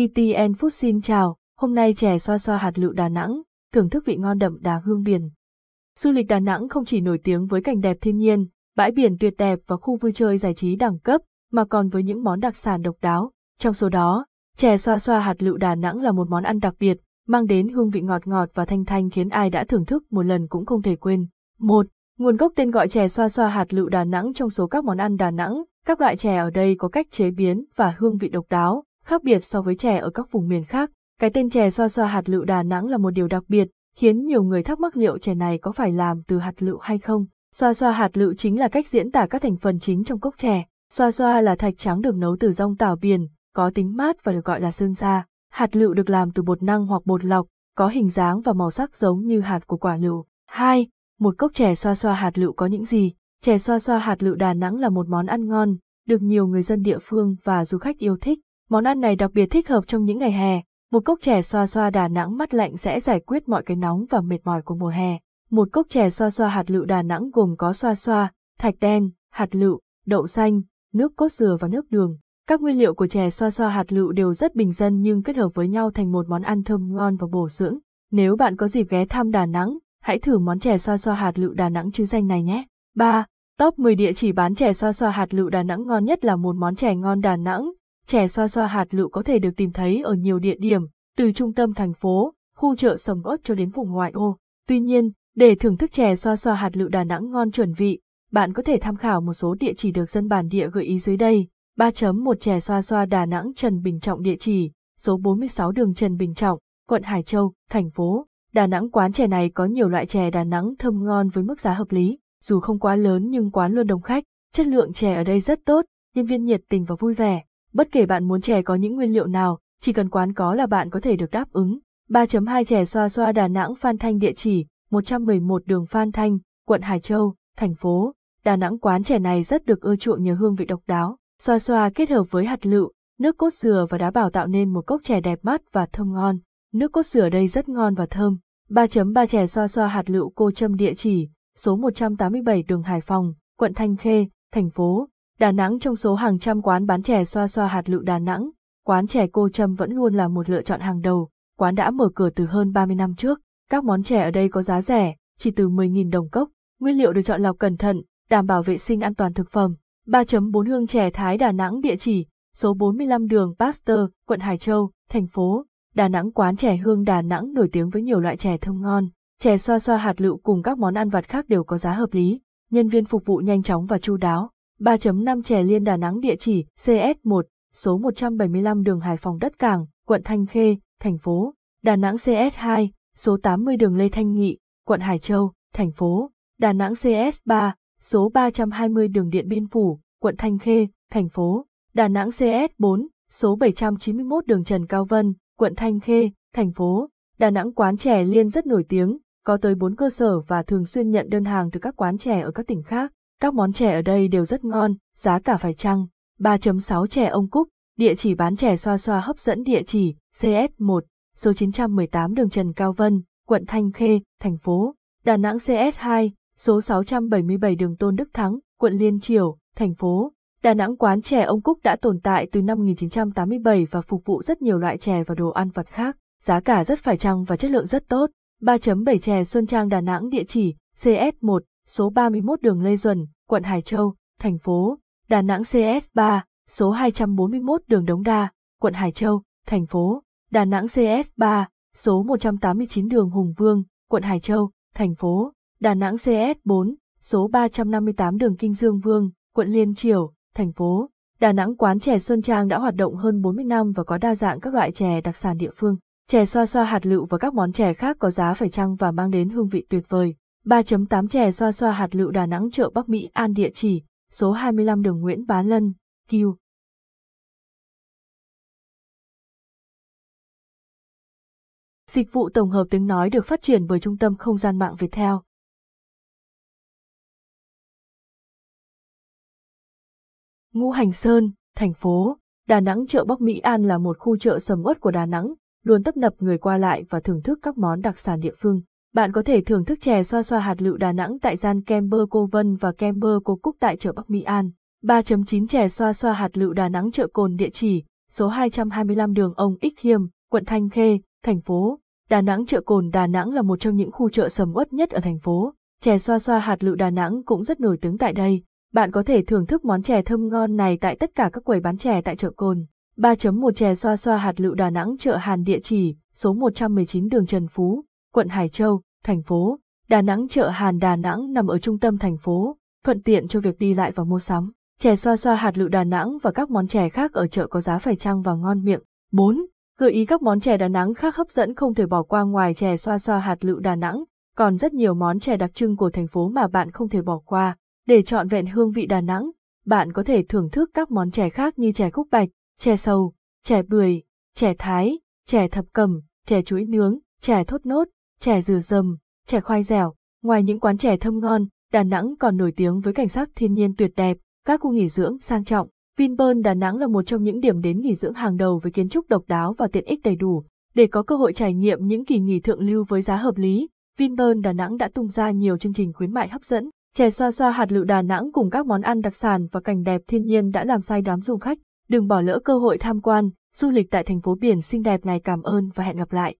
KTN Food xin chào, hôm nay chè xoa xoa hạt lựu Đà Nẵng, thưởng thức vị ngon đậm đà hương biển. Du lịch Đà Nẵng không chỉ nổi tiếng với cảnh đẹp thiên nhiên, bãi biển tuyệt đẹp và khu vui chơi giải trí đẳng cấp, mà còn với những món đặc sản độc đáo. Trong số đó, chè xoa xoa hạt lựu Đà Nẵng là một món ăn đặc biệt, mang đến hương vị ngọt ngọt và thanh thanh khiến ai đã thưởng thức một lần cũng không thể quên. 1. Nguồn gốc tên gọi chè xoa xoa hạt lựu Đà Nẵng trong số các món ăn Đà Nẵng, các loại chè ở đây có cách chế biến và hương vị độc đáo, khác biệt so với chè ở các vùng miền khác. Cái tên chè xoa xoa hạt lựu Đà Nẵng là một điều đặc biệt, khiến nhiều người thắc mắc liệu chè này có phải làm từ hạt lựu hay không. Xoa xoa hạt lựu chính là cách diễn tả các thành phần chính trong cốc chè. Xoa xoa là thạch trắng được nấu từ rong tảo biển, có tính mát và được gọi là xương da. Hạt lựu được làm từ bột năng hoặc bột lọc, có hình dáng và màu sắc giống như hạt của quả lựu. 2. Một cốc chè xoa xoa hạt lựu có những gì? Chè xoa xoa hạt lựu Đà Nẵng là một món ăn ngon, được nhiều người dân địa phương và du khách yêu thích. Món ăn này đặc biệt thích hợp trong những ngày hè. Một cốc chè xoa xoa Đà Nẵng mát lạnh sẽ giải quyết mọi cái nóng và mệt mỏi của mùa hè. Một cốc chè xoa xoa hạt lựu Đà Nẵng gồm có xoa xoa, thạch đen, hạt lựu, đậu xanh, nước cốt dừa và nước đường. Các nguyên liệu của chè xoa xoa hạt lựu đều rất bình dân nhưng kết hợp với nhau thành một món ăn thơm ngon và bổ dưỡng. Nếu bạn có dịp ghé thăm Đà Nẵng, hãy thử món chè xoa xoa hạt lựu Đà Nẵng chứ danh này nhé. 3. Top 10 địa chỉ bán chè xoa xoa hạt lựu Đà Nẵng ngon nhất là một món chè ngon Đà Nẵng. Chè xoa xoa hạt lựu có thể được tìm thấy ở nhiều địa điểm, từ trung tâm thành phố, khu chợ sầm ớt cho đến vùng ngoại ô. Tuy nhiên, để thưởng thức chè xoa xoa hạt lựu Đà Nẵng ngon chuẩn vị, bạn có thể tham khảo một số địa chỉ được dân bản địa gợi ý dưới đây. 3.1 chè xoa xoa Đà Nẵng Trần Bình Trọng địa chỉ, số 46 đường Trần Bình Trọng, quận Hải Châu, thành phố. Đà Nẵng quán chè này có nhiều loại chè Đà Nẵng thơm ngon với mức giá hợp lý, dù không quá lớn nhưng quán luôn đông khách, chất lượng chè ở đây rất tốt, nhân viên nhiệt tình và vui vẻ. Bất kể bạn muốn chè có những nguyên liệu nào, chỉ cần quán có là bạn có thể được đáp ứng. 3.2 chè xoa xoa Đà Nẵng Phan Thanh địa chỉ, 111 đường Phan Thanh, quận Hải Châu, thành phố. Đà Nẵng quán chè này rất được ưa chuộng nhờ hương vị độc đáo. Xoa xoa kết hợp với hạt lựu, nước cốt dừa và đá bảo tạo nên một cốc chè đẹp mắt và thơm ngon. Nước cốt dừa đây rất ngon và thơm. 3.3 chè xoa xoa hạt lựu cô châm địa chỉ, số 187 đường Hải Phòng, quận Thanh Khê, thành phố. Đà Nẵng trong số hàng trăm quán bán chè xoa xoa hạt lựu Đà Nẵng, quán chè cô châm vẫn luôn là một lựa chọn hàng đầu. Quán đã mở cửa từ hơn 30 năm trước. Các món chè ở đây có giá rẻ, chỉ từ 10.000 đồng cốc. Nguyên liệu được chọn lọc cẩn thận, đảm bảo vệ sinh an toàn thực phẩm. 3.4 Hương chè Thái Đà Nẵng địa chỉ, số 45 đường Pasteur, quận Hải Châu, thành phố. Đà Nẵng quán chè hương Đà Nẵng nổi tiếng với nhiều loại chè thơm ngon. Chè xoa xoa hạt lựu cùng các món ăn vặt khác đều có giá hợp lý. Nhân viên phục vụ nhanh chóng và chu đáo. 3.5 chè liên Đà Nẵng địa chỉ CS1, số 175 đường Hải Phòng Đất Cảng, quận Thanh Khê, thành phố. Đà Nẵng CS2, số 80 đường Lê Thanh Nghị, quận Hải Châu, thành phố. Đà Nẵng CS3, số 320 đường Điện Biên Phủ, quận Thanh Khê, thành phố. Đà Nẵng CS4, số 791 đường Trần Cao Vân, quận Thanh Khê, thành phố. Đà Nẵng quán chè liên rất nổi tiếng, có tới 4 cơ sở và thường xuyên nhận đơn hàng từ các quán chè ở các tỉnh khác. Các món chè ở đây đều rất ngon, giá cả phải chăng. 3.6 chè ông Cúc, địa chỉ bán chè xoa xoa hấp dẫn địa chỉ CS1, số 918 đường Trần Cao Vân, quận Thanh Khê, thành phố. Đà Nẵng CS2, số 677 đường Tôn Đức Thắng, quận Liên Triều, thành phố. Đà Nẵng quán chè ông Cúc đã tồn tại từ năm 1987 và phục vụ rất nhiều loại chè và đồ ăn vặt khác. Giá cả rất phải chăng và chất lượng rất tốt. 3.7 chè Xuân Trang Đà Nẵng địa chỉ CS1, số 31 đường Lê Duẩn, quận Hải Châu, thành phố. Đà Nẵng CS3, số 241 đường Đống Đa, quận Hải Châu, thành phố. Đà Nẵng CS3, số 189 đường Hùng Vương, quận Hải Châu, thành phố. Đà Nẵng CS4, số 358 đường Kinh Dương Vương, quận Liên Triểu, thành phố. Đà Nẵng quán chè Xuân Trang đã hoạt động hơn 40 năm và có đa dạng các loại chè đặc sản địa phương. Chè xoa xoa hạt lựu và các món chè khác có giá phải chăng và mang đến hương vị tuyệt vời. 3.8 chè xoa xoa hạt lựu Đà Nẵng chợ Bắc Mỹ An địa chỉ, số 25 đường Nguyễn Bá Lân, Kiêu. Dịch vụ tổng hợp tiếng nói được phát triển bởi Trung tâm Không gian mạng Viettel. Ngũ Hành Sơn, thành phố, Đà Nẵng chợ Bắc Mỹ An là một khu chợ sầm uất của Đà Nẵng, luôn tấp nập người qua lại và thưởng thức các món đặc sản địa phương. Bạn có thể thưởng thức chè xoa xoa hạt lựu Đà Nẵng tại gian Kember Cô Vân và Kember Cô Cúc tại chợ Bắc Mỹ An. 3.9 chè xoa xoa hạt lựu Đà Nẵng chợ Cồn địa chỉ, số 225 đường ông Ích Hiêm, quận Thanh Khê, thành phố. Đà Nẵng chợ cồn Đà Nẵng là một trong những khu chợ sầm uất nhất ở thành phố. Chè xoa xoa hạt lựu Đà Nẵng cũng rất nổi tiếng tại đây. Bạn có thể thưởng thức món chè thơm ngon này tại tất cả các quầy bán chè tại chợ cồn. 3.1 chè xoa xoa hạt lựu Đà Nẵng chợ Hàn địa chỉ, số 119 đường Trần Phú, quận Hải Châu, thành phố. Đà Nẵng chợ Hàn Đà Nẵng nằm ở trung tâm thành phố, thuận tiện cho việc đi lại và mua sắm. Chè xoa xoa hạt lựu Đà Nẵng và các món chè khác ở chợ có giá phải chăng và ngon miệng. 4. Gợi ý các món chè Đà Nẵng khác hấp dẫn không thể bỏ qua ngoài chè xoa xoa hạt lựu Đà Nẵng, còn rất nhiều món chè đặc trưng của thành phố mà bạn không thể bỏ qua. Để chọn vẹn hương vị Đà Nẵng, bạn có thể thưởng thức các món chè khác như chè khúc bạch, chè sầu, chè bưởi, chè thái, chè thập cẩm, chè chuối nướng, chè thốt nốt, chè dừa dầm, chè khoai dẻo. Ngoài những quán chè thơm ngon, Đà Nẵng còn nổi tiếng với cảnh sắc thiên nhiên tuyệt đẹp, các khu nghỉ dưỡng sang trọng. Vinpearl Đà Nẵng là một trong những điểm đến nghỉ dưỡng hàng đầu với kiến trúc độc đáo và tiện ích đầy đủ. Để có cơ hội trải nghiệm những kỳ nghỉ thượng lưu với giá hợp lý, Vinpearl Đà Nẵng đã tung ra nhiều chương trình khuyến mại hấp dẫn. Chè xoa xoa hạt lựu Đà Nẵng cùng các món ăn đặc sản và cảnh đẹp thiên nhiên đã làm say đám du khách. Đừng bỏ lỡ cơ hội tham quan, du lịch tại thành phố biển xinh đẹp này cảm ơn và hẹn gặp lại.